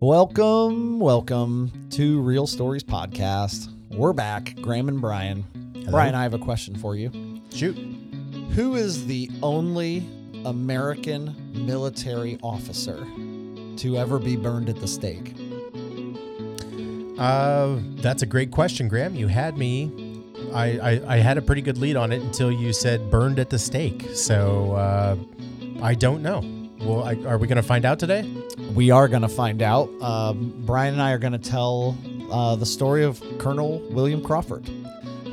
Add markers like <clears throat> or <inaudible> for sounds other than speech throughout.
Welcome, welcome to Real Stories Podcast. We're back, Graham and Brian. Brian, I have a question for you. Shoot. Who is the only American military officer to ever be burned at the stake? Uh, that's a great question, Graham. You had me. I, I, I had a pretty good lead on it until you said burned at the stake. So uh, I don't know. Well, I, are we going to find out today? We are going to find out. Um, Brian and I are going to tell uh, the story of Colonel William Crawford,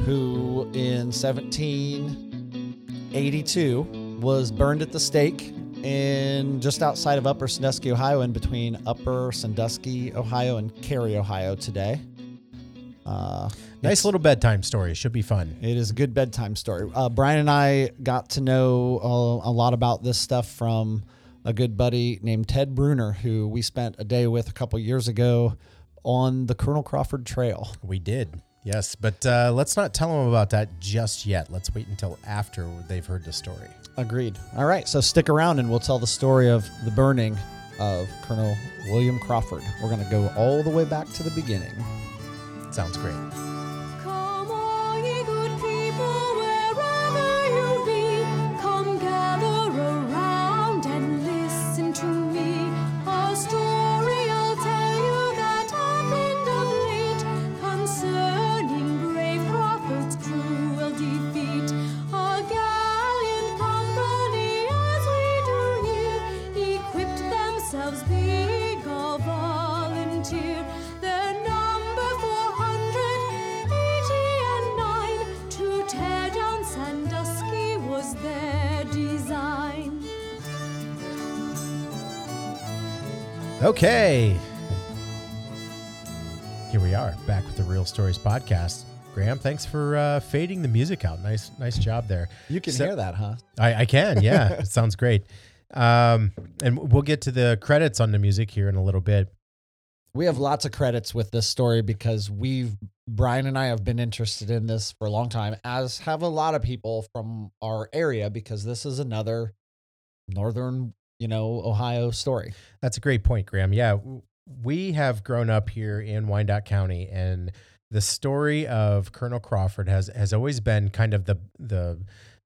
who in 1782 was burned at the stake in just outside of Upper Sandusky, Ohio, and between Upper Sandusky, Ohio, and Carey, Ohio today. Uh, Nice little bedtime story. Should be fun. it is a good bedtime story. Uh, Brian and I got to know a, a lot about this stuff from a good buddy named Ted Bruner, who we spent a day with a couple years ago on the Colonel Crawford Trail. We did. Yes, but uh, let's not tell them about that just yet. Let's wait until after they've heard the story. Agreed. All right, so stick around and we'll tell the story of the burning of Colonel William Crawford. We're going to go all the way back to the beginning. Sounds great. Okay. Here we are, back with the Real Stories podcast. Graham, thanks for uh, fading the music out. Nice, nice job there. You can So- hear that, huh? I, I can, yeah. <laughs> it sounds great. Um, and we'll get to the credits on the music here in a little bit. We have lots of credits with this story because we've Brian and I have been interested in this for a long time, as have a lot of people from our area, because this is another northern, you know, Ohio story. That's a great point, Graham. Yeah, we have grown up here in Wyandot County, and the story of Colonel Crawford has has always been kind of the the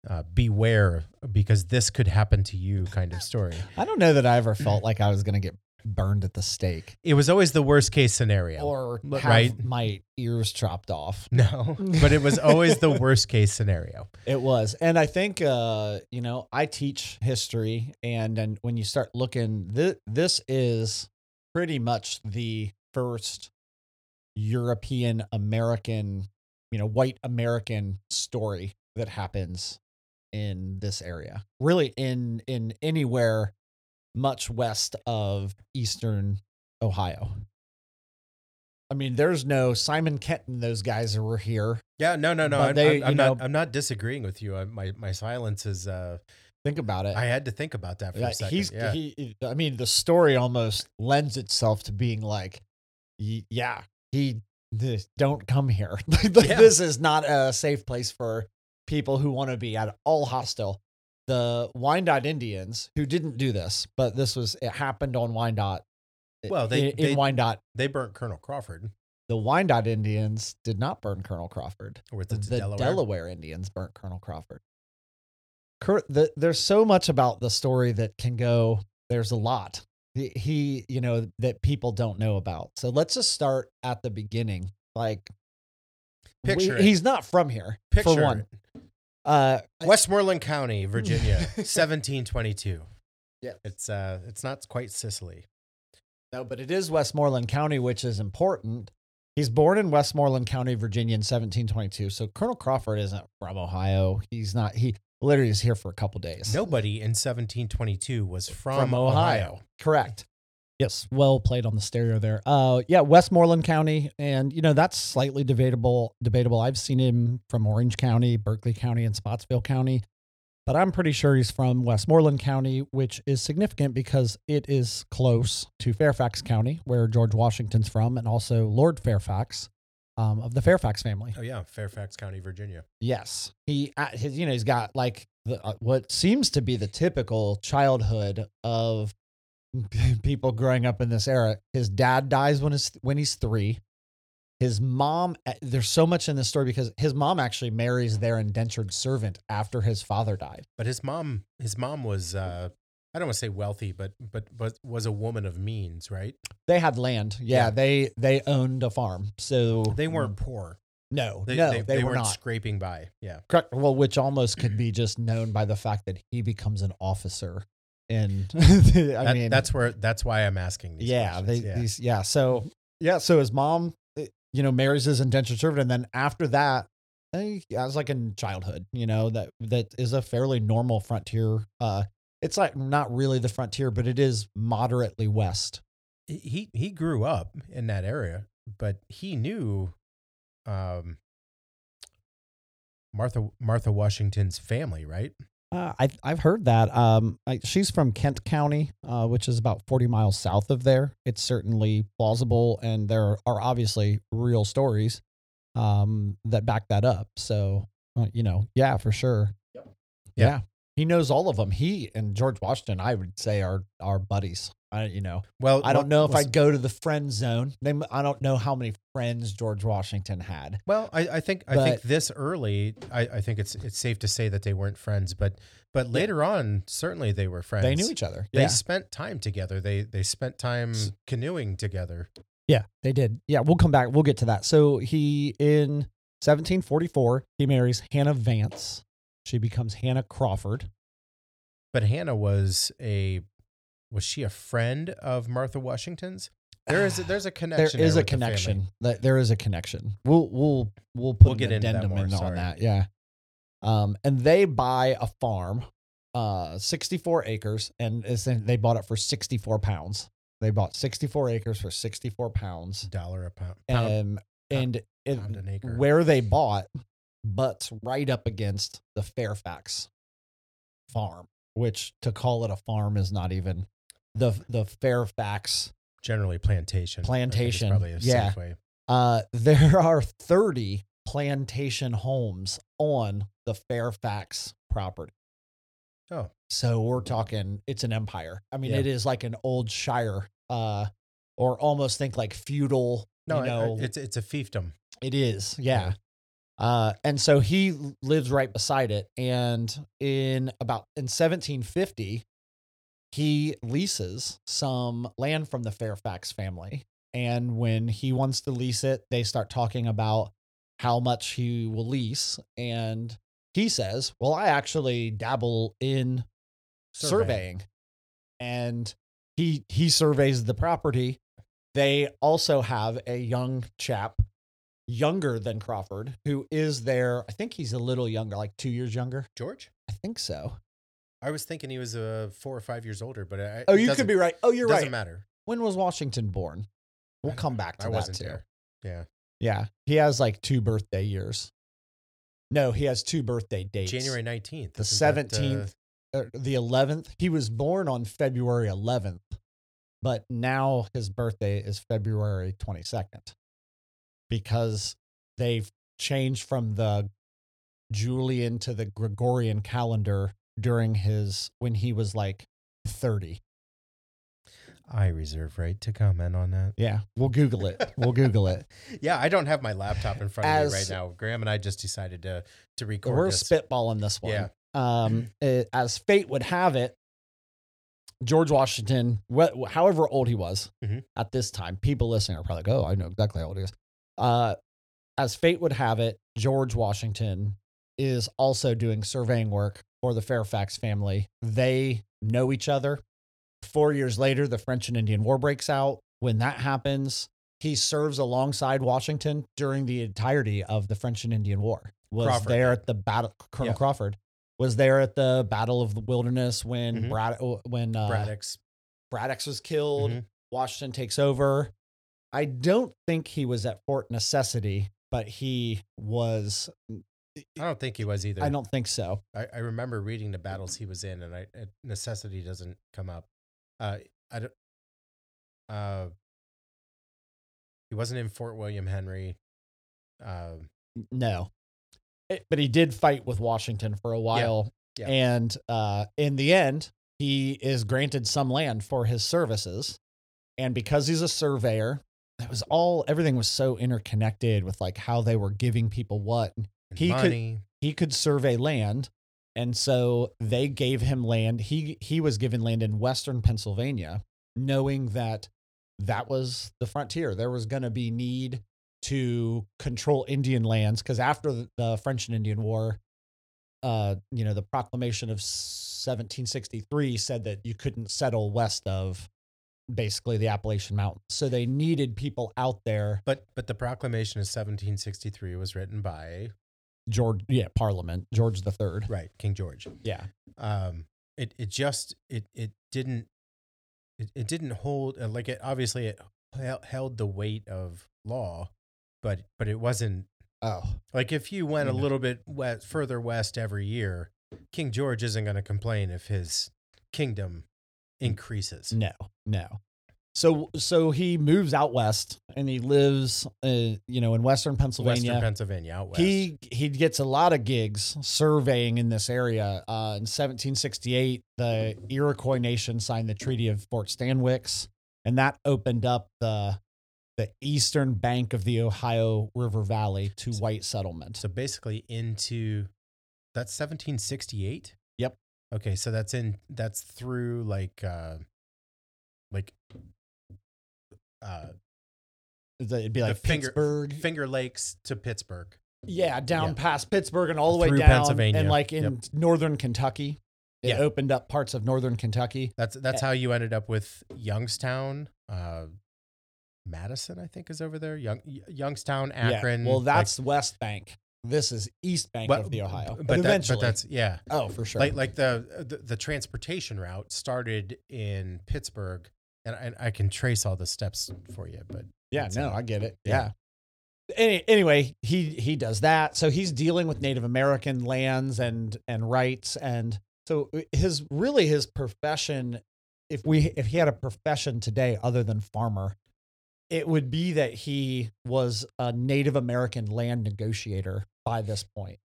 uh, beware because this could happen to you kind of story. I don't know that I ever felt like I was going to get burned at the stake It was always the worst case scenario. or have right. my ears chopped off. <laughs> no, but it was always the worst case scenario. <laughs> It was. And I think uh, you know, I teach history and and when you start looking this this is pretty much the first European American, you know, white American story that happens in this area. Really in in anywhere much west of eastern Ohio. I mean, there's no Simon Kenton, those guys who were here. Yeah, no, no, no. But I'm, they, I'm, I'm you not. know- I'm not disagreeing with you. I, my my silence is. Uh, Think about it. I had to think about that for Yeah, a second. he's yeah. he. I mean, the story almost lends itself to being like, yeah, he th- don't come here. <laughs> Like, Yeah. This is not a safe place for people who want to be at all hostile. The Wyandotte Indians who didn't do this, but this was it happened on Wyandotte. Well, they- in, they- in Wyandotte, they burnt Colonel Crawford the Wyandotte Indians did not burn Colonel Crawford. with The, the, Delaware. Delaware Indians burnt Colonel Crawford. Cur- the, there's so much about the story that can go. There's a lot he, he, you know, that people don't know about. So let's just start at the beginning. Like, we- Picture it. he's not from here. Picture for one, it. Uh, Westmoreland County, <laughs> Virginia, 1722. Yeah. It's uh it's not quite Sicily. no, but it is Westmoreland County, which is important. He's born in Westmoreland County, Virginia, in 1722. So Colonel Crawford isn't from Ohio. He's not. He literally is here for a couple days. Nobody in 1722 was from, from Ohio. Correct. Yes, well played on the stereo there. Uh, yeah, Westmoreland County, and you know that's slightly debatable. Debatable. I've seen him from Orange County, Berkeley County, and Spotsville County, but I'm pretty sure he's from Westmoreland County, which is significant because it is close to Fairfax County, where George Washington's from, and also Lord Fairfax um, of the Fairfax family. Oh yeah, Fairfax County, Virginia. Yes, he, uh, his, you know, he's got like the, uh, what seems to be the typical childhood of <laughs> people growing up in this era. His dad dies when his when he's three. His mom, eh, there's so much in this story because his mom actually marries their indentured servant after his father died. But his mom, his mom was, uh, I don't want to say wealthy, but but but was a woman of means, right? They had land. Yeah, Yeah. they they owned a farm. So They weren't poor. No, They, no, they, they, they were weren't not. scraping by. Yeah. Correct. Well, which almost could be <clears throat> just known by the fact that he becomes an officer. And <laughs> I That- mean, that's where that's why I'm asking. These yeah, they, yeah. these, yeah. So, yeah, so his mom, eh, you know, marries his indentured servant. And then after that, eh, yeah, it's like in childhood, you know, that that is a fairly normal frontier. Uh, it's like not really the frontier, but it is moderately west. he he grew up in that area, but he knew um Martha Martha Washington's family, right? Uh, I I've heard that. Um, I, she's from Kent County, uh, which is about forty miles south of there. It's certainly plausible, and there are obviously real stories, um, that back that up. So, uh, you know, yeah, for sure. Yep. Yeah. Yeah. he knows all of them. He and George Washington, I would say, are are buddies. I, you know, Well, I don't know if I go to the friend zone. I don't know how many friends George Washington had. Well, I, I think I think this early, I, I think it's it's safe to say that they weren't friends, but but later on, certainly they were friends. They knew each other. They Yeah. spent time together. They they spent time canoeing together. Yeah, they did. Yeah, we'll come back. We'll get to that. So he in 1744, he marries Hannah Vance. She becomes Hannah Crawford. But Hannah was a was she a friend of Martha Washington's? There is there's a <sighs> connection. is there a with the connection. There is a connection. We'll we'll we'll put We'll get an into that addendum more, in on sorry. that. Yeah. Um, and they buy a farm, uh, 64 acres, and they bought it for 64 pounds. They bought 64 acres for 64 pounds. Dollar a pound. pound Um, and it, pound an acre. where they bought butts right up against the Fairfax farm, which to call it a farm is not even the the Fairfax. generally plantation. I think is Plantation, probably a yeah. safe way. Uh, <laughs> there are 30 plantation homes on the Fairfax property. Oh, So we're talking it's an empire. I mean, Yeah. it is like an old shire, uh, or almost think like feudal. no, you I- I- know, it's it's a fiefdom. It is, yeah. Yeah. Uh, and so he lives right beside it. And in about in 1750, he leases some land from the Fairfax family. And when he wants to lease it, they start talking about how much he will lease. And he says, Well, I actually dabble in Surveying. surveying. And he he surveys the property. They also have a young chap, younger than Crawford, who is there. I think he's a little younger, like two years younger. George? I think so. I was thinking he was uh, four or five years older, but I, Oh, you could be right. Oh, you're right. It doesn't matter. When was Washington born? We'll I- come back to I that too. there. Yeah, Yeah, he has like two birthday years. No, he has two birthday dates. January nineteenth. the seventeenth, uh, the eleventh. He was born on February eleventh, but now his birthday is February twenty second, because they've changed from the Julian to the Gregorian calendar during his when he was like thirty. I reserve right to comment on that. Yeah, we'll Google it. We'll Google it. <laughs> Yeah, I don't have my laptop in front of me right now. Graham and I just decided to to record. We're this. spitballing this one. Yeah. Um, <clears throat> it- as fate would have it, George Washington, wh- however old he was Mhm. at this time, people listening are probably like, "Oh, I know exactly how old he is." Uh, as fate would have it, George Washington is also doing surveying work for the Fairfax family. They know each other. Four years later, the French and Indian War breaks out. When that happens, he serves alongside Washington during the entirety of the French and Indian War. Was Crawford there at the battle. Colonel Yeah. Crawford was there at the Battle of the Wilderness when Mhm. Brad when uh, Braddock's. Braddock's was killed. Mhm. Washington takes over. I don't think he was at Fort Necessity, but he was. I don't think he was either. I don't think so. I, I remember reading the battles he was in, and I necessity doesn't come up. Uh, I don't. Uh, he wasn't in Fort William Henry. Uh, No. It- but he did fight with Washington for a while. Yeah. And uh, in the end, he is granted some land for his services. And because he's a surveyor, it was all everything was so interconnected with like how they were giving people what. And He could- He could survey land. And so they gave him land. He he was given land in western Pennsylvania, knowing that that was the frontier. There was going to be need to control Indian lands because after the, the French and Indian War, uh, you know, the proclamation of 1763 said that you couldn't settle west of basically the Appalachian Mountains. So they needed people out there. But but the proclamation of 1763 was written by George, yeah, Parliament, George the Third. right King George. Yeah, Um, it it just it it didn't it, it didn't hold uh, like it obviously it held the weight of law, but but it wasn't Oh, like if you went a Yeah. little bit west, further west every year, King George isn't going to complain if his kingdom increases. no, no. So so he moves out west and he lives, uh, you know, in western Pennsylvania. Western Pennsylvania out west. He he gets a lot of gigs surveying in this area. Uh, in 1768, the Iroquois nation signed the Treaty of Fort Stanwix, and that opened up the the eastern bank of the Ohio River Valley to white settlement. So basically into that's 1768. Yep. Okay, so that's in that's through like uh like uh It'd be like the finger Pittsburgh, Finger Lakes to Pittsburgh. yeah, down Yeah. past Pittsburgh and all the way down, Pennsylvania. and like in Yep. northern Kentucky. It Yeah. opened up parts of northern Kentucky. That's that's how you ended up with Youngstown. Uh Madison, I think, is over there. Young Youngstown, Akron. yeah. Well, like- that's West Bank. This is East Bank but- of the Ohio. But, But, that- eventually, but that's yeah. oh, for sure. Like like the, the the transportation route started in Pittsburgh, and I, I can trace all the steps for you. But Yeah, no, it. I get it. Yeah. Yeah. Any, anyway, he he does that. So he's dealing with Native American lands and and rights, and so uh, his really his profession. If we if he had a profession today other than farmer, it would be that he was a Native American land negotiator by this point,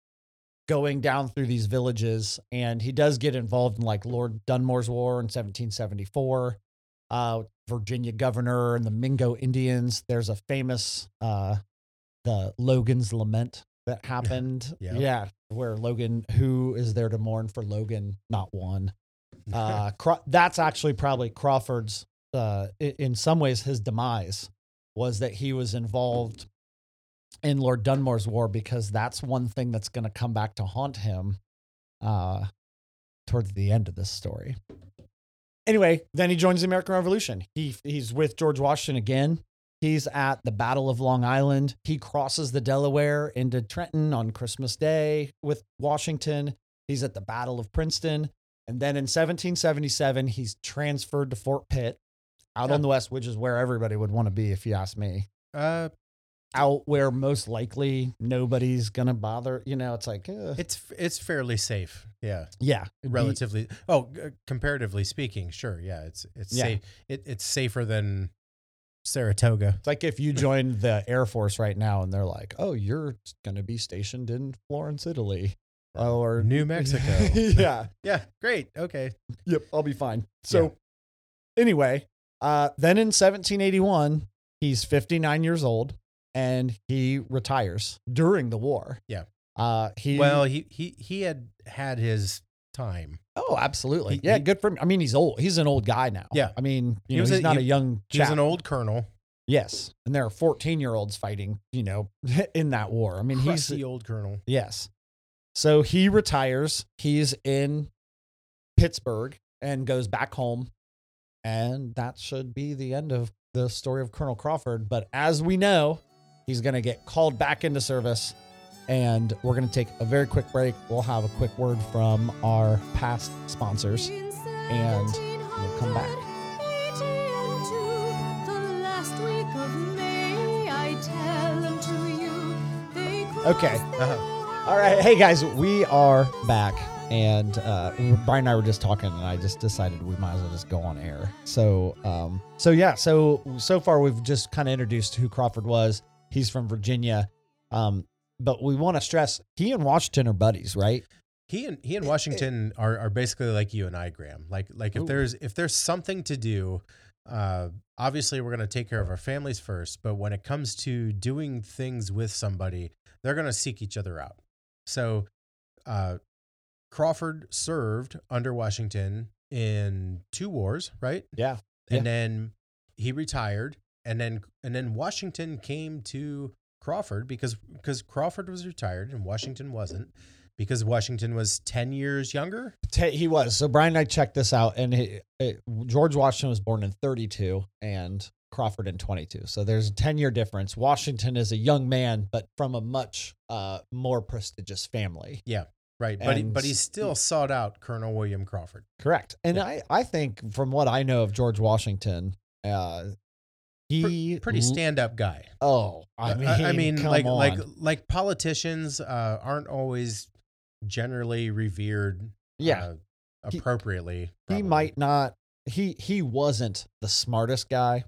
going down through these villages, and he does get involved in like Lord Dunmore's War in 1774 uh, Virginia governor and the Mingo Indians. There's a famous uh, the Logan's Lament that <laughs> happened. Yeah. Yeah, where Logan, who is there to mourn for Logan, not one. <laughs> Uh, Craw- that's actually probably Crawford's. Uh, in some ways, his demise was that he was involved in Lord Dunmore's war because that's one thing that's going to come back to haunt him uh, towards the end of this story. Anyway, then he joins the American Revolution. He he's with George Washington again. He's at the Battle of Long Island. He crosses the Delaware into Trenton on Christmas Day with Washington. He's at the Battle of Princeton. And then in 1777, he's transferred to Fort Pitt out Yeah. on the west, which is where everybody would want to be, if you ask me. uh, Out where most likely nobody's to bother. You know, it's like, uh, it's it's fairly safe. Yeah, yeah. be- relatively. Oh, g- comparatively speaking, sure. Yeah, it's it's Yeah. safe. It, it's safer than Saratoga. It's like if you joined the Air Force right now and they're like, oh, you're going to be stationed in Florence, Italy. Or New Mexico. <laughs> yeah. yeah, great. Okay. Yep. I'll be fine. So, anyway, uh, then in 1781, he's 59 years old and he retires during the war. Yeah. Uh, he, Well, he he he had had his time. oh, absolutely. he- yeah. he- good for him. I mean, he's old. He's an old guy now. Yeah. I mean, He know, was he's a- not a young chap. an old colonel. yes. And there are 14 year olds fighting, you know, <laughs> in that war. I mean, he's, Crusty old colonel. Yes. So he retires. He's in Pittsburgh and goes back home. And that should be the end of the story of Colonel Crawford. But as we know, he's going to get called back into service. And we're going to take a very quick break. We'll have a quick word from our past sponsors. and we'll come back. Okay. Uh-huh. All right. Hey, guys, we are back. And uh, Brian and I were just talking, and I just decided we might as well just go on air. So, um, so yeah, so so far we've just kind of introduced who Crawford was. He's from Virginia, um, but we want to stress he and Washington are buddies, right? He and he and Washington are, are basically like you and I, Graham. Like like if Ooh. there's if there's something to do, uh, obviously we're gonna take care of our families first. But when it comes to doing things with somebody, they're gonna seek each other out. So, uh, Crawford served under Washington in two wars, right? Yeah. And Yeah. then he retired, and then and then Washington came to Crawford because because Crawford was retired and Washington wasn't because Washington was ten years younger. He was. So Brian and I checked this out, and he, it, George Washington was born in 32 and Crawford in 22. So there's a 10 year difference. Washington is a young man, but from a much uh, more prestigious family. Yeah. Right, but he, but he still sought out Colonel William Crawford. Correct. And Yeah. I, I think from what I know of George Washington, uh, he Pretty stand up guy. Oh, I mean, I, I mean, like like on. like politicians uh, aren't always generally revered. yeah, uh, appropriately. he probably. might not. He he wasn't the smartest guy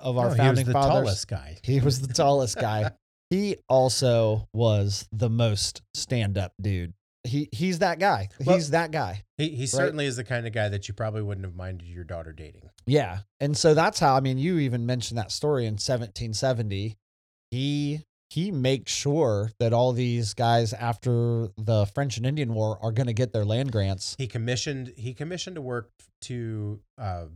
of our No, founding he was the fathers. tallest guy. He was the tallest guy. <laughs> He also was the most stand up dude. He he's that guy. Well- he's that guy. He he certainly is the kind of guy that you probably wouldn't have minded your daughter dating. Yeah. And so that's how I mean you even mentioned that story in 1770. He he makes sure that all these guys after the French and Indian War are going to get their land grants. He commissioned he commissioned to work to uh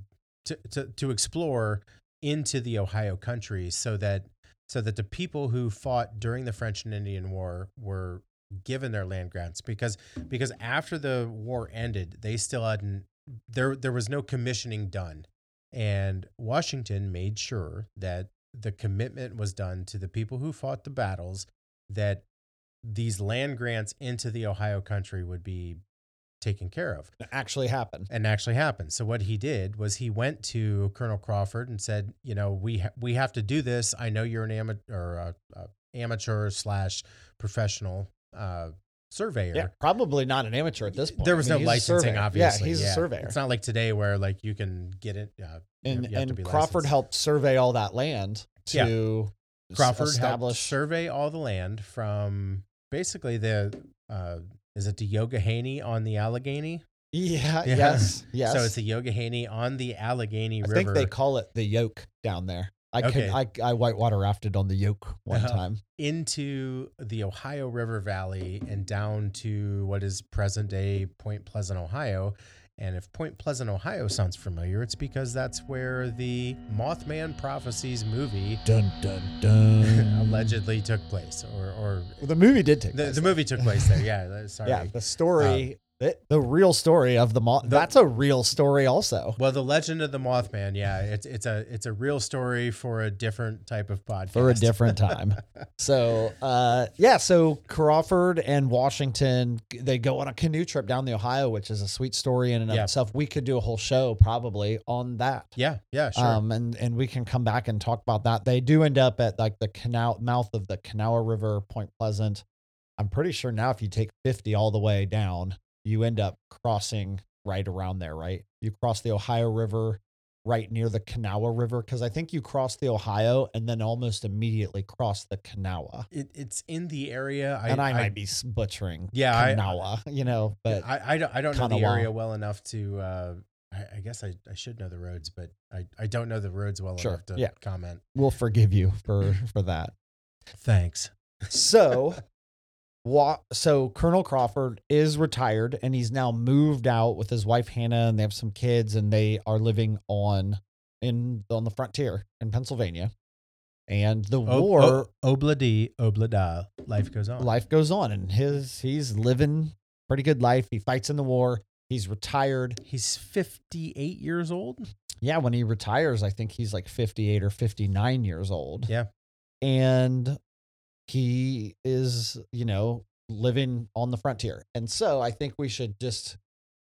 to to, to explore into the Ohio country so that so that the people who fought during the French and Indian War were given their land grants because because after the war ended they still hadn't there there was no commissioning done and Washington made sure that the commitment was done to the people who fought the battles that these land grants into the Ohio country would be taken care of It actually happened. and actually happened. So what he did was he went to Colonel Crawford and said, you know, we ha- we have to do this. I know you're an amateur or a, a amateur slash professional uh, surveyor. Yeah, probably not an amateur at this point. There was I mean, no licensing, obviously. Yeah, he's a surveyor. It's not like today where like you can get it. Uh, and you have to and be Crawford licensed. helped survey all that land Yeah. to s- Crawford establish. survey all the land from basically the uh, is it the Youghiogheny on the Allegheny? Yeah, Yeah. yes, <laughs> yes. So it's the Youghiogheny on the Allegheny I River. I think they call it the Yough down there. I Okay. could I I whitewater rafted on the Yough one Uh-huh. time. into the Ohio River Valley and down to what is present day Point Pleasant, Ohio. And if Point Pleasant, Ohio sounds familiar, it's because that's where the Mothman Prophecies movie Dun dun dun. <laughs> allegedly took place, or, or the movie did take the, place the there. movie took place there. Yeah, <laughs> sorry. Yeah, the story, the, the real story of the moth. That's a real story, also. Well, the Legend of the Mothman, yeah, it's it's a it's a real story for a different type of podcast. for a different time. <laughs> so, uh, yeah, so Crawford and Washington they go on a canoe trip down the Ohio, which is a sweet story in and of Yeah. itself. We could do a whole show probably on that. Yeah, yeah, sure. Um, and and we can come back and talk about that. They do end up at like the canal mouth of the Kanawha River, Point Pleasant. I'm pretty sure now if you take 50 all the way down, you end up crossing right around there, right? You cross the Ohio River right near the Kanawha River because I think you cross the Ohio and then almost immediately cross the Kanawha. it, it's in the area. and I, might be butchering Yeah, I- Kanawha, you know, but I, I don't, I don't know the area well enough to. Uh, I, I guess I, I should know the roads, but I, I don't know the roads well Sure, enough to yeah. comment. we'll forgive you for for that. Thanks. So, <laughs> wa- so Colonel Crawford is retired and he's now moved out with his wife Hannah and they have some kids and they are living on in on the frontier in Pennsylvania. And the O- war o- Obladi, oblada. Life goes on. life goes on and his he's living pretty good life. He fights in the war. He's retired. He's 58 years old. Yeah, when he retires, I think he's like 58 or 59 years old. Yeah. And he is, you know, living on the frontier. And so I think we should just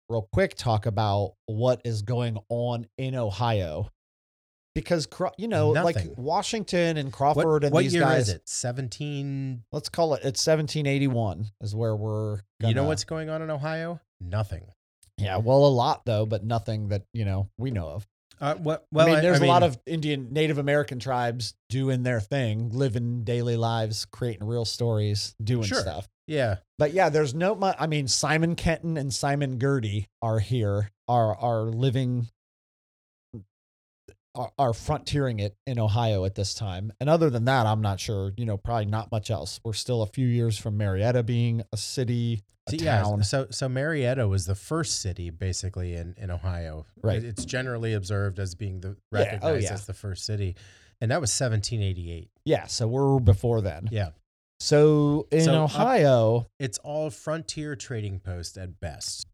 real quick talk about what is going on in Ohio. Because, you know, like Washington and What, Crawford and what these year guys, is it? 17. let's call it, it's 1781 is where we're You know what's going on in Ohio? Nothing. yeah, well, a lot though, but nothing that, you know, we know of. Uh, what, well, I mean, there's a lot of Indian Native American tribes doing their thing, living daily lives, creating real stories, doing Sure. stuff. Yeah. But yeah, there's no. mu- I mean, Simon Kenton and Simon Girty are here, are are living, are, are frontiering it in Ohio at this time. And other than that, I'm not sure. You know, probably not much else. We're still a few years from Marietta being a city, a So, yeah, town. so so Marietta was the first city basically in, in Ohio. Right. It's generally observed as being the Yeah, oh, recognized yeah. as the first city. And that was 1788. Yeah, so we're before then. Yeah. So in So up- Ohio, It's all frontier trading post at best.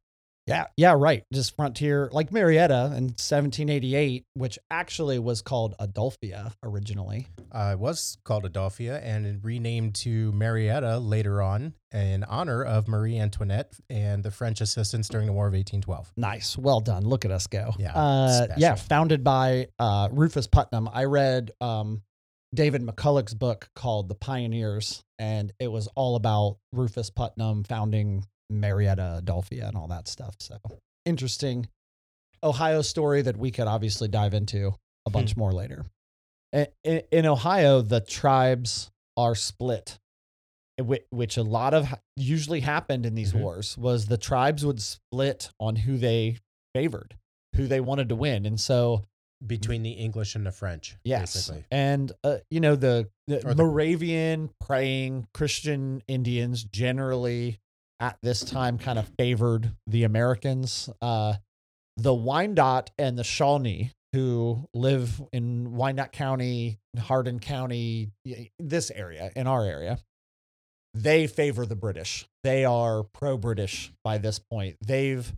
Yeah, yeah, right. Just frontier, like Marietta in 1788, which actually was called Adelphia originally. Uh, it was called Adelphia and renamed to Marietta later on in honor of Marie Antoinette and the French assistance during the War of 1812. Nice, well done. Look at us go. Yeah, uh, yeah. Founded by uh, Rufus Putnam. I read um, David McCullough's book called The Pioneers, and it was all about Rufus Putnam founding Marietta, Adelphia, and all that stuff. So interesting Ohio story that we could obviously dive into a bunch more later. In, in Ohio, the tribes are split, which a lot of usually happened in these Mhm. wars was the tribes would split on who they favored, who they wanted to win, and so Between the English and the French, yes, basically. and uh, you know the, the- Moravian praying Christian Indians generally at this time kind of favored the Americans. Uh, the Wyandotte and the Shawnee, who live in Wyandot County, Hardin County, this area, in our area, they favor the British. They are pro British by this point. They've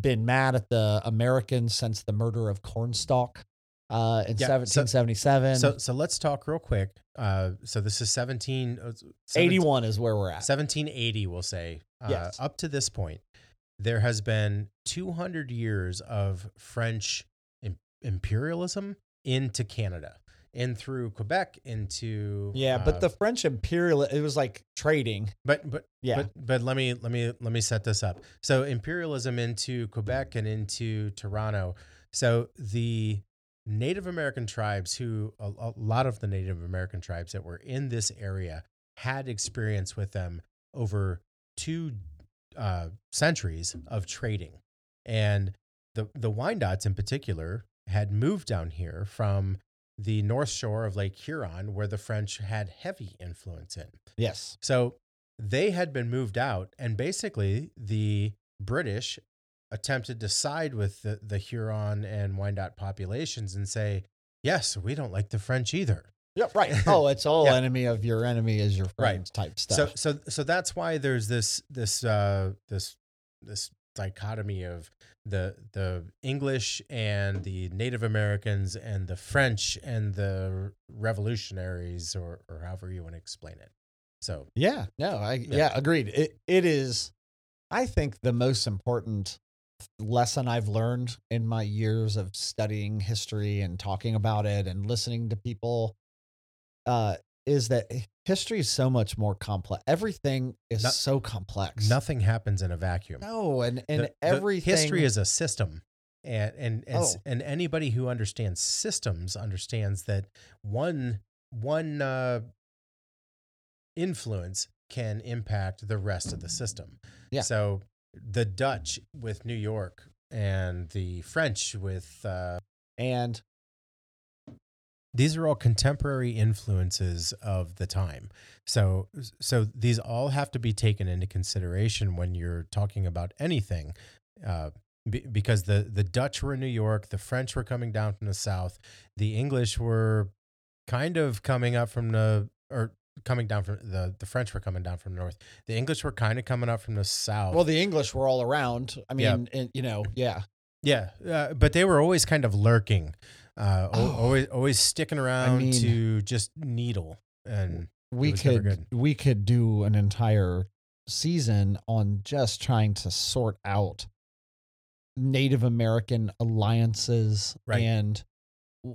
been mad at the Americans since the murder of Cornstalk uh, in Yeah, 1777. So so let's talk real quick. Uh, so this is 17, uh, 17 81 is where we're at. 1780, we'll say. Uh, Yes. Up to this point, there has been 200 years of French im- imperialism into Canada and through Quebec into Yeah, uh, but the French imperial it was like trading. but but Yeah. but but let me let me let me set this up. So imperialism into Quebec and into Toronto. So the Native American tribes, who a, a lot of the Native American tribes that were in this area had experience with them over two uh, centuries of trading, and the the Wyandottes in particular had moved down here from the North Shore of Lake Huron, where the French had heavy influence in. Yes. So they had been moved out, and basically the British attempted to side with the, the Huron and Wyandot populations and say, yes, we don't like the French either. Yep, right. <laughs> Oh, it's all Yeah. enemy of your enemy is your Right. friend type So stuff. so so that's why there's this this uh this this dichotomy of the the English and the Native Americans and the French and the revolutionaries or or however you want to explain it. So yeah, no, I yeah, Yeah. agreed. It it is I think the most important lesson I've learned in my years of studying history and talking about it and listening to people uh is that history is so much more complex. Everything is so complex. nothing happens in a vacuum. No, and and The- the everything history is a system and and and, Oh. and anybody who understands systems understands that one one uh, influence can impact the rest of the system Yeah. so the dutch with new york and the french with uh, and these are all contemporary influences of the time so so these all have to be taken into consideration when you're talking about anything uh, be, because the the dutch were in new york the french were coming down from the south the english were kind of coming up from the or coming down from the the french were coming down from the north the english were kind of coming up from the south well the English were all around. I mean, Yeah. and, you know, yeah. yeah, uh, but they were always kind of lurking, uh, Oh. always always sticking around mean- to just needle. And we could we could do an entire season on just trying to sort out Native American alliances Right. and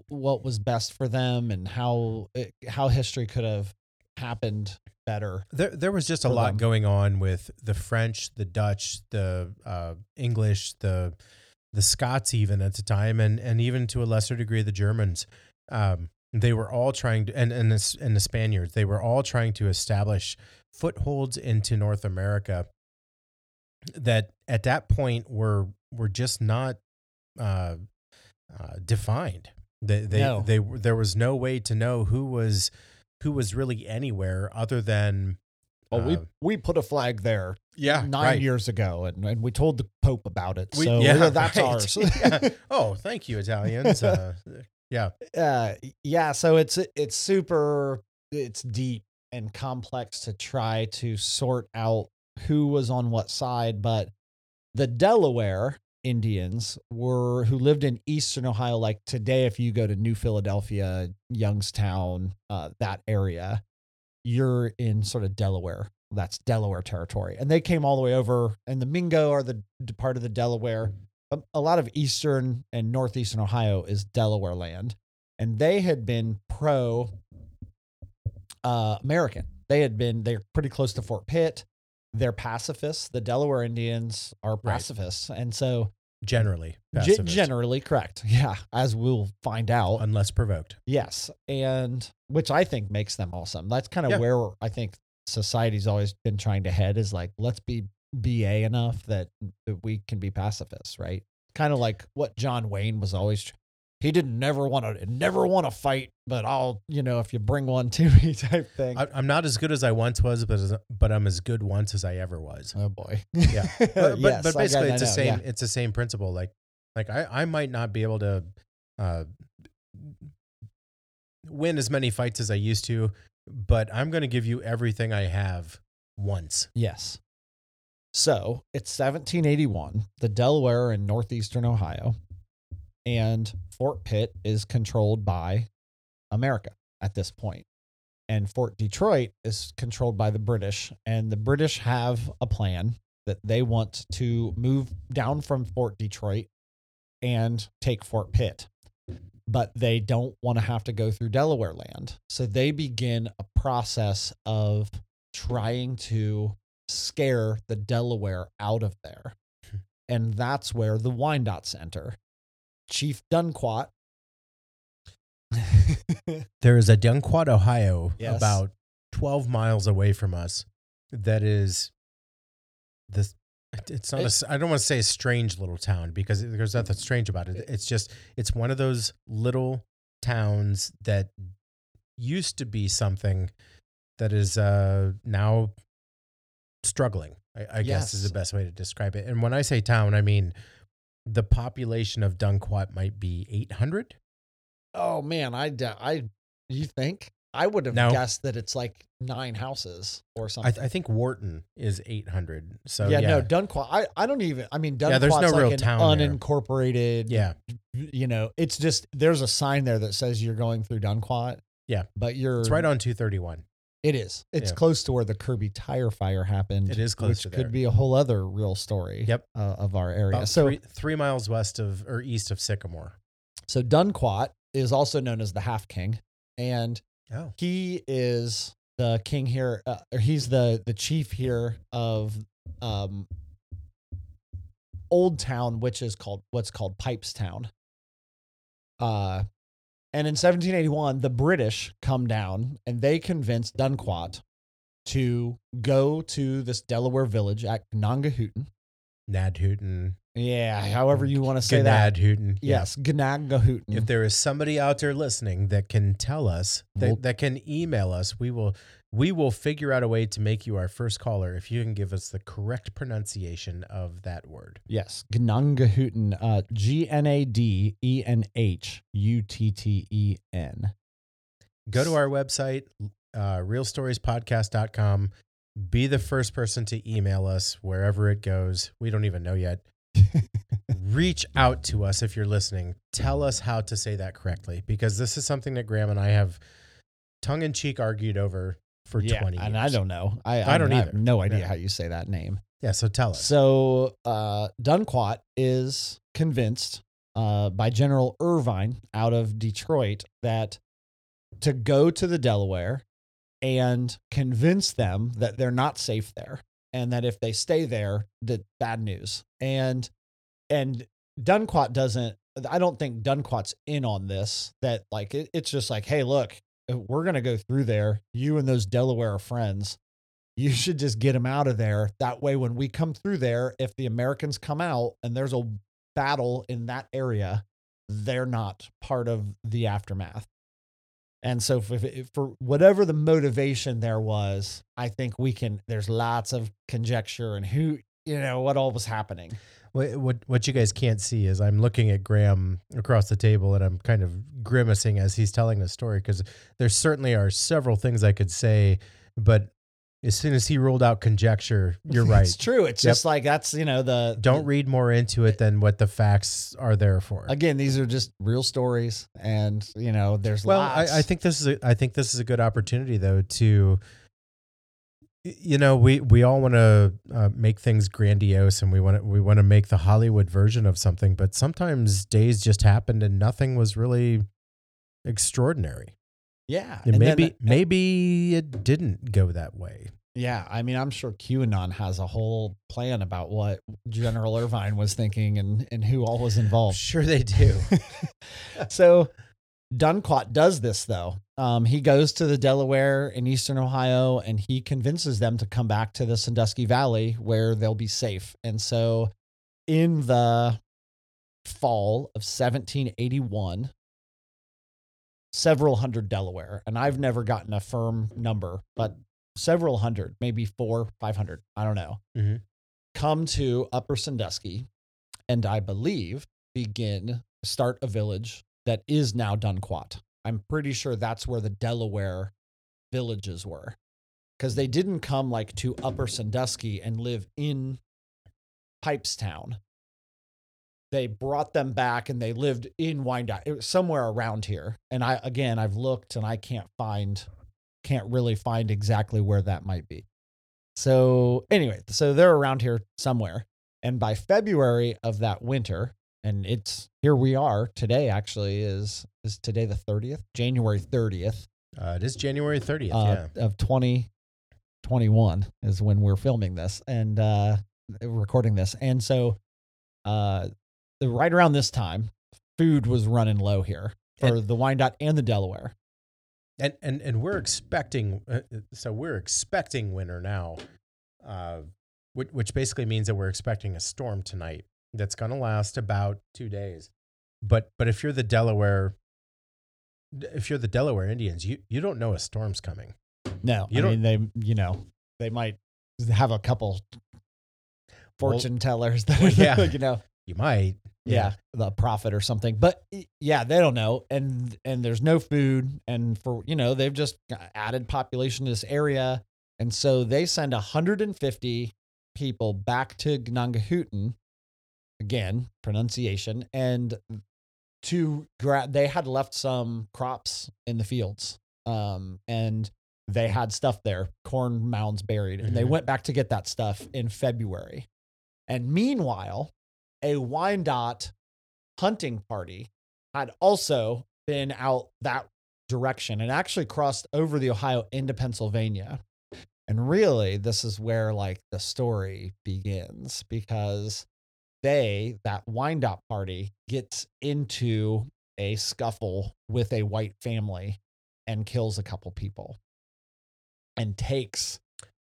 what was best for them and how it, how history could have happened better. there there was just a lot them. going on with the French, the Dutch, the uh, English, the the Scots, even at the time, and and even to a lesser degree the Germans. Um, they were all trying to, and and the, and the Spaniards. They were all trying to establish footholds into North America that at that point were were just not uh, uh, defined. They they, No. they there was no way to know who was who was really anywhere other than Well, we uh, we put a flag there yeah nine right. years ago, and, and we told the Pope about it. We- so yeah, <laughs> that's right. ours. <laughs> Yeah. Oh, thank you, Italians. Uh, yeah, <laughs> uh, yeah. So it's it's super. It's deep and complex to try to sort out who was on what side, but the Delaware Indians were who lived in eastern Ohio. Like today, if you go to New Philadelphia, Youngstown, uh, that area, you're in sort of Delaware. That's Delaware territory, and they came all the way over. And the Mingo are the part of the Delaware. A, a lot of eastern and northeastern Ohio is Delaware land, and they had been pro uh, American. They had been they're pretty close to Fort Pitt. They're pacifists. The Delaware Indians are Right. pacifists, and so generally, ge- pacifist, generally correct. Yeah, as we'll find out. unless provoked. Yes, and which I think makes them awesome. That's kind of Yeah. where I think society's always been trying to head is like let's be BA enough that, that we can be pacifists, right? Kind of like what John Wayne was always. He didn't never want to never want to fight, but I'll you know if you bring one to <laughs> me type thing. I, I'm not as good as I once was, but as, but I'm as good once as I ever was. oh boy, Yeah, <laughs> but but, Yes, but basically it's the same. yeah. It's the same principle. Like like I I might not be able to uh, win as many fights as I used to, but I'm going to give you everything I have once. Yes. So it's 1781. The Delaware are in northeastern Ohio, and Fort Pitt is controlled by America at this point. And Fort Detroit is controlled by the British. And the British have a plan that they want to move down from Fort Detroit and take Fort Pitt. But they don't want to have to go through Delaware land. So they begin a process of trying to scare the Delaware out of there. Hmm. And that's where the Wyandottes enter. Chief Dunquat. <laughs> There is a Dunquat, Ohio, Yes. about 12 miles away from us. That is this. It's not. a s I don't want to say a strange little town because there's nothing strange about it. It's just it's one of those little towns that used to be something that is uh, now struggling. I, I guess is the best way to describe it. And when I say town, I mean the population of Dunquat might be 800. oh man, I I you think I would have No. guessed that it's like nine houses or I, something. th- I think Wharton is 800. So yeah, yeah, no, Dunquat. I, I don't even. I mean, Dunquat's Yeah, there's no like real an town there. unincorporated. yeah, you know, it's just there's a sign there that says you're going through Dunquat. Yeah. but you're it's right on 231. It is. It's Yeah. close to where the Kirby tire fire happened. It is close which could there. be a whole other real story. Yep. Uh, of our area. About so three, three miles west of or east of Sycamore. so Dunquat is also known as the Half King, and Oh, he is the king here. Uh, or he's the the chief here of um Old Town, which is called what's called Pipestown. Uh, and in 1781, the British come down and they convince Dunquat to go to this Delaware village at Gnangahooten. Nadhooten. Yeah, however you want to say that. Gnadhooten. Yes, Gnangahooten. If there is somebody out there listening that can tell us, that, Well- that can email us, we will we will figure out a way to make you our first caller if you can give us the correct pronunciation of that word. Yes, Gnangahooten, uh, G N A D E N H U T T E N. Go to our website, uh, realstoriespodcast.com. Be the first person to email us wherever it goes. We don't even know yet. <laughs> Reach out to us if you're listening. Tell us how to say that correctly because this is something that Graham and I have tongue in cheek argued over for 20 years. and I don't know. I, I don't I have either. no idea Yeah. how you say that name. Yeah, so tell us. So uh, Dunquat is convinced uh, by General Irvine out of Detroit that to go to the Delaware and convince them that they're not safe there and that if they stay there, that bad news. And and Dunquat doesn't. I don't think Dunquat's in on this. That like it, it's just like, hey, look, Uh, we're gonna go through there. You and those Delaware friends. you <laughs> should just get them out of there. That way, when we come through there, if the Americans come out and there's a battle in that area, they're not part of the aftermath. And so, if, for whatever the motivation there was, I think we can. There's lots of conjecture and who, you know, what all was happening. What, what what you guys can't see is I'm looking at Graham across the table and I'm kind of grimacing as he's telling the story because there certainly are several things I could say, but as soon as he rolled out conjecture, you're <laughs> right. It's true. It's Yep. just like that's you know the Don't read more into it than what the facts are there for. again. These are just real stories, and you know there's Well, lots. I, I think this is a, I think this is a good opportunity though to you know we we all want to uh, make things grandiose and we want to we want to make the Hollywood version of something, but sometimes days just happened and nothing was really extraordinary. yeah, And and then- maybe maybe it didn't go that way. Yeah, I mean, I'm sure QAnon has a whole plan about what General Irvine was thinking and and who all was involved. Sure they do. <laughs> so Dunquat does this though. Um, he goes to the Delaware in eastern Ohio and he convinces them to come back to the Sandusky Valley where they'll be safe. And so in the fall of 1781, several hundred Delaware, and I've never gotten a firm number, but several hundred, maybe four, 500, I don't know, Mhm. come to Upper Sandusky and I believe begin start a village that is now Dunquat. I'm pretty sure that's where the Delaware villages were. Because they didn't come like to Upper Sandusky and live in Pipestown. They brought them back and they lived in Wyandotte, it was somewhere around here. And I again I've looked and I can't find can't really find exactly where that might be. So anyway, so they're around here somewhere. And by February of that winter, and it's here we are today actually is is today the 30th, January 30th Uh, it is January 30th. uh, yeah. of 2021 is when we're filming this and uh recording this. And so uh the- right around this time, food was running low here for the Wyandotte and the Delaware. and and and we're expecting uh, uh, so we're expecting winter now uh which, which basically means that we're expecting a storm tonight that's going to last about 2 days. But but if you're the Delaware if you're the Delaware Indians you you don't know a storm's coming. No, You I don't- mean they you know, they might have a couple fortune tellers that well, yeah. <laughs> you know. You might yeah, the prophet or something. But yeah they don't know. And and there's no food. And for you know they've just added population to this area. And so they send 150 people back to Gnadenhutten again pronunciation and to grab they had left some crops in the fields um and they had stuff there corn mounds buried and they Mhm. went back to get that stuff in February and meanwhile a Wyandotte hunting party had also been out that direction and actually crossed over the Ohio into Pennsylvania. And really, this is where like the story begins because they, that Wyandotte party, gets into a scuffle with a white family and kills a couple people and takes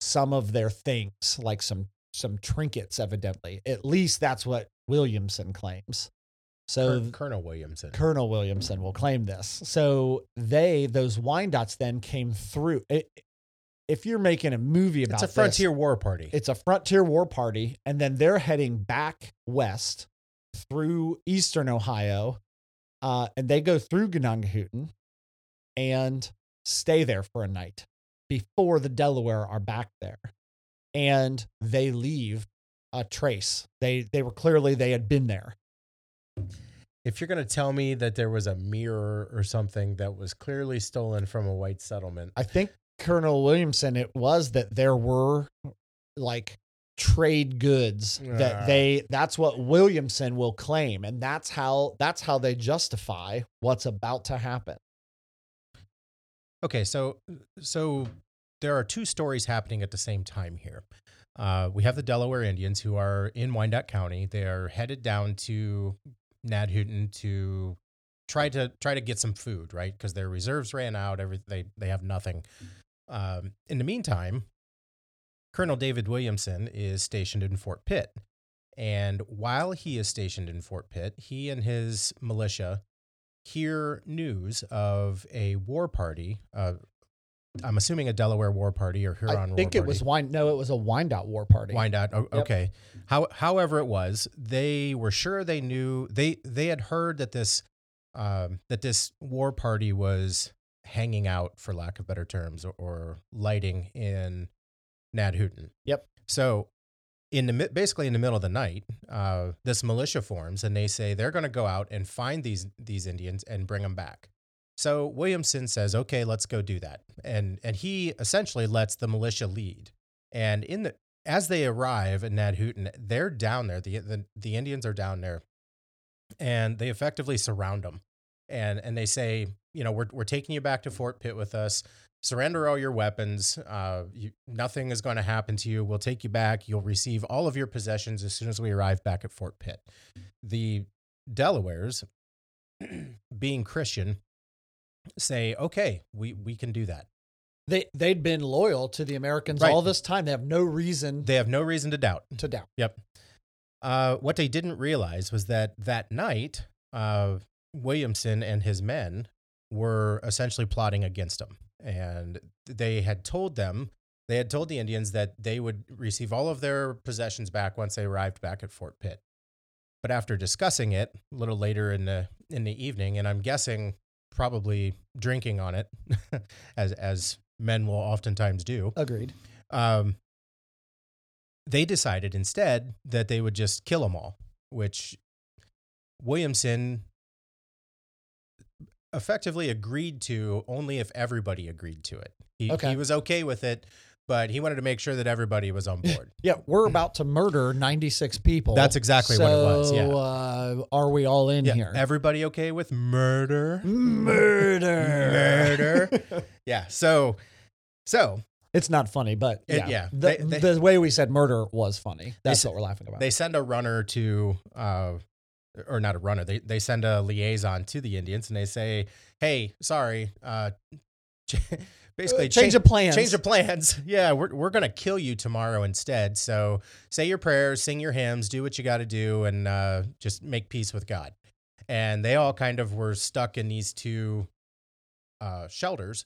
some of their things, like some some trinkets, evidently. At least that's what Williamson claims. So Col- Colonel Williamson Colonel Williamson will claim this. So they, those Wyandottes, then came through. It, if you're making a movie about it's a this, frontier war party it's a frontier war party, and then they're heading back west through eastern Ohio, uh, and they go through Gnadenhutten and stay there for a night before the Delaware are back there, and they leave a trace. They they were clearly they had been there. if you're going to tell me that there was a mirror or something that was clearly stolen from a white settlement I think Colonel Williamson, it was that there were like trade goods that they that's what Williamson will claim and that's how that's how they justify what's about to happen. Okay, so so there are two stories happening at the same time here. Uh, we have the Delaware Indians who are in Wyandot County. They are headed down to Gnadenhutten to try to try to get some food, right? Because their reserves ran out. Every they they have nothing. Um, in the meantime, Colonel David Williamson is stationed in Fort Pitt. And while he is stationed in Fort Pitt, he and his militia hear news of a war party. Uh, I'm assuming a Delaware war party or Huron I war think party. it was wine. No, it was a Wyandotte war party. Wyandotte. Oh, Yep. Okay. How, however it was, they were sure they knew they they had heard that this um, that this war party was hanging out, for lack of better terms, or, or lighting in Gnadenhutten. Yep. So, in the basically in the middle of the night, uh, this militia forms, and they say they're going to go out and find these these Indians and bring them back. So Williamson says, "Okay, let's go do that," and and he essentially lets the militia lead. And in the as they arrive in Gnadenhutten, they're down there. The, the the Indians are down there, and they effectively surround them, and and they say, you know, we're we're taking you back to Fort Pitt with us. Surrender all your weapons. Uh, you, nothing is going to happen to you. We'll take you back. You'll receive all of your possessions as soon as we arrive back at Fort Pitt. The Delawares, <clears throat> being Christian, say, okay, we we can do that. They they'd been loyal to the Americans Right. all this time. They have no reason They have no reason to doubt. to doubt. Yep. Uh, what they didn't realize was that that night, uh, Williamson and his men were essentially plotting against him. And they had told them, they had told the Indians that they would receive all of their possessions back once they arrived back at Fort Pitt. But after discussing it a little later in the in the evening, and I'm guessing probably drinking on it, <laughs> as as men will oftentimes do, Agreed. um, they decided instead that they would just kill them all, which Williamson effectively agreed to only if everybody agreed to it. He, Okay. he was okay with it, but he wanted to make sure that everybody was on board. <laughs> Yeah, we're about to murder 96 people. That's exactly what it was, yeah. Uh, are we all in yeah, here? everybody okay with murder? Murder. Murder. <laughs> Yeah. So, so It's not funny, but It- yeah, yeah, The, they- they- the way we said murder was funny. That's s- what we're laughing about. they send a runner to uh or not a runner they, they send a liaison to the indians and they say hey sorry uh <laughs> basically Uh, change of plans. change of plans. <laughs> Yeah we're, we're gonna kill you tomorrow instead. So say your prayers sing your hymns do what you got to do and uh just make peace with god. And they all kind of were stuck in these two uh shelters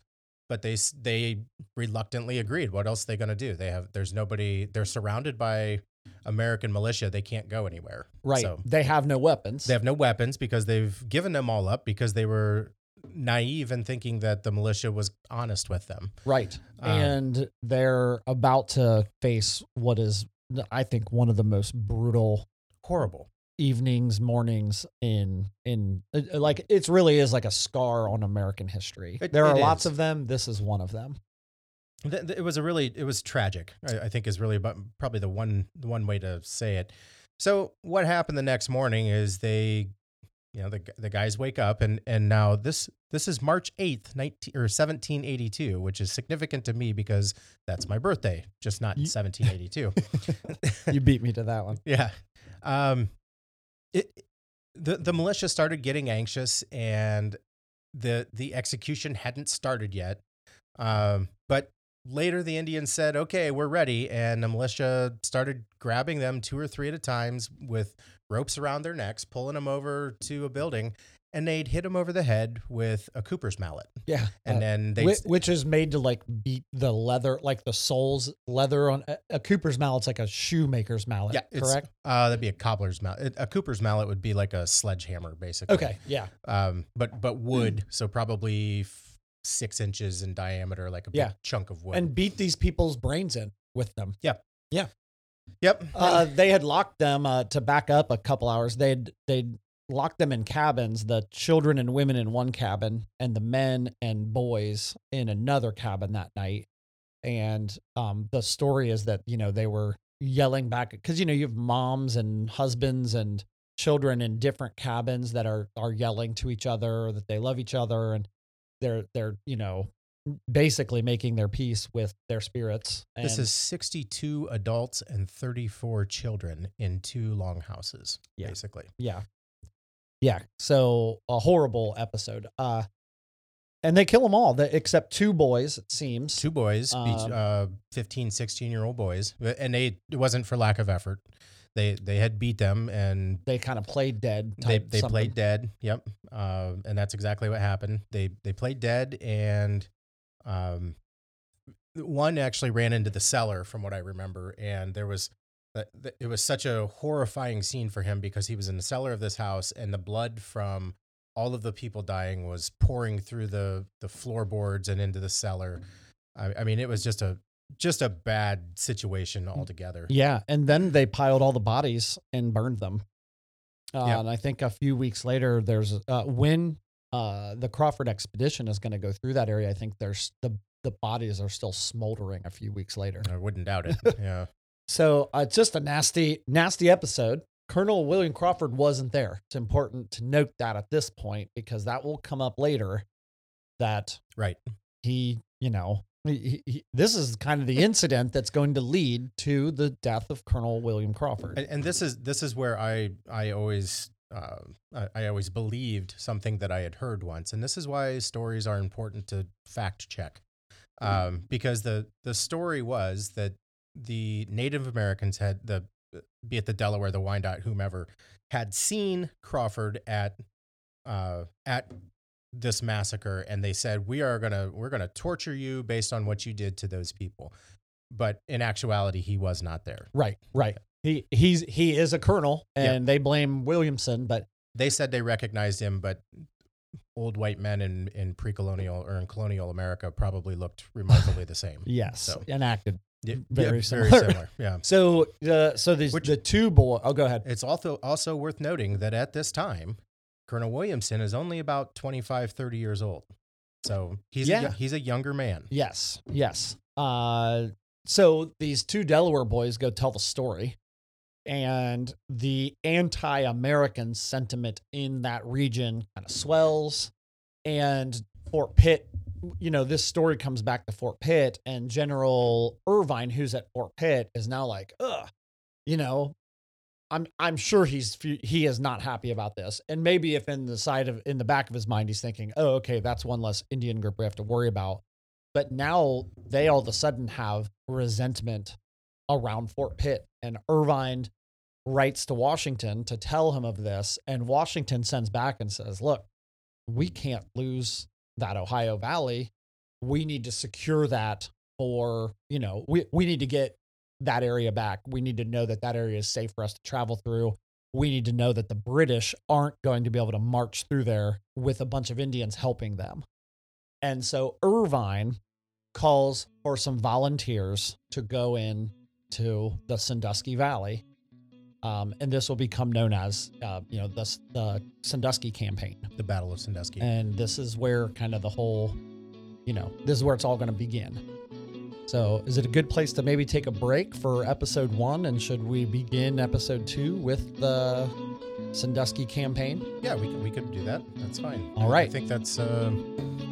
but they they reluctantly agreed. What else are they going to do? They have there's nobody they're surrounded by american militia they can't go anywhere right. so they have no weapons. they have no weapons because they've given them all up because they were naive in thinking that the militia was honest with them right. Um, and they're about to face what is, I think, one of the most brutal horrible evenings, mornings in in uh, like it's really is like a scar on American history. It- there are lots is. of them. This is one of them. Th- th- it was a really it was tragic I, I think is really about probably the one the one way to say it so what happened the next morning is they you know the, the guys wake up and and now this this is march 8th 19 or 1782 which is significant to me because that's my birthday just not Ye- 1782 <laughs> You beat me to that one. yeah. Um, it, the the militia started getting anxious, and the the execution hadn't started yet. Um, but later, the Indians said, "Okay, we're ready," and the militia started grabbing them two or three at a times with ropes around their necks, pulling them over to a building, and they'd hit them over the head with a Cooper's mallet, Yeah. and Uh, then they Whi- which is made to like beat the leather, like the soles leather on a, a Cooper's mallet's like a shoemaker's mallet. yeah, correct. Uh, that'd be a cobbler's mallet. A Cooper's mallet would be like a sledgehammer, basically. Okay, yeah, um, but but wood, so probably six inches in diameter, like a big Yeah. chunk of wood. and beat these people's brains in with them. yep, Yeah. Yep. Uh, they had locked them uh, to back up a couple hours. They'd they'd locked them in cabins. The children and women in one cabin, and the men and boys in another cabin that night. And um, the story is that you know they were yelling back because you know you have moms and husbands and children in different cabins that are are yelling to each other that they love each other and they're they're you know basically making their peace with their spirits. this is sixty-two adults and thirty-four children in two longhouses, Yeah. basically. Yeah. Yeah. So a horrible episode. Uh and they kill them all, except two boys. It seems. Two boys, Um, uh, 15, 16 year old boys, and they it wasn't for lack of effort. They they had beat them and They kind of played dead. they type they something. played dead. Yep, uh, and that's exactly what happened. They they played dead, and um, one actually ran into the cellar, from what I remember, and there was. that- It was such a horrifying scene for him because he was in the cellar of this house, and the blood from all of the people dying was pouring through the the floorboards and into the cellar. I, I mean, it was just a just a bad situation altogether. Yeah, and then they piled all the bodies and burned them. Uh. And I think a few weeks later, there's uh, when uh, the Crawford expedition is going to go through that area. I think there's the the bodies are still smoldering a few weeks later. I wouldn't doubt it. <laughs> Yeah. So uh, it's just a nasty, nasty episode. Colonel William Crawford wasn't there. It's important to note that at this point because that will come up later. That Right. he, you know, he, he, this is kind of the incident that's going to lead to the death of Colonel William Crawford. and, and this is this is where I I always uh, I, I always believed something that I had heard once, and this is why stories are important to fact check, um, because the the story was that the Native Americans had the be it the Delaware, the Wyandotte, whomever had seen Crawford at uh, at this massacre, and they said we are gonna we're gonna torture you based on what you did to those people. But in actuality, he was not there. Right, right. He he's he is a colonel, and they blame Williamson, but they said they recognized him, but old white men in, in pre-colonial or in colonial America probably looked <laughs> remarkably the same. yes, So- enacted. Yeah, Very yeah, similar. Very similar. <laughs> Yeah. So uh, so these Which- the two boy. Oh, go ahead. It's also also worth noting that at this time, Colonel Williamson is only about 25, 30 years old. So he's a, Yeah. yo- he's a younger man. Yes, yes. Uh, so these two Delaware boys go tell the story, and the anti-American sentiment in that region kind of swells. And Fort Pitt, you know, this story comes back to Fort Pitt, and General Irvine, who's at Fort Pitt, is now like, ugh, you know. I'm I'm sure he's he is not happy about this, and maybe if in the side of in the back of his mind he's thinking, oh, okay, that's one less Indian group we have to worry about but now they all of a sudden have resentment around Fort Pitt. And Irvine writes to Washington to tell him of this. And Washington sends back and says, Look, we can't lose that Ohio Valley. We need to secure that for, you know, we, we need to get that area back. We need to know that that area is safe for us to travel through. We need to know that the British aren't going to be able to march through there with a bunch of Indians helping them. And so Irvine calls for some volunteers to go in to the Sandusky Valley. Um, and this will become known as, uh, you know, the, the Sandusky campaign. The Battle of Sandusky. And this is where kind of the whole, you know, this is where it's all going to begin. So, is it a good place to maybe take a break for episode one? And should we begin episode two with the Sandusky campaign? yeah, we could, we could do that. That's fine. All right. I think that's uh,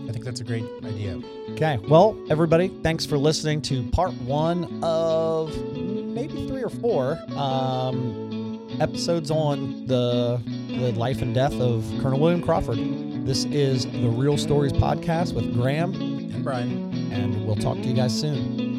I think that's a great idea. Okay. Well, everybody, thanks for listening to part one of maybe three or four um, episodes on the the life and death of Colonel William Crawford. This is the Real Stories podcast with Graham, And Brian. And we'll talk to you guys soon.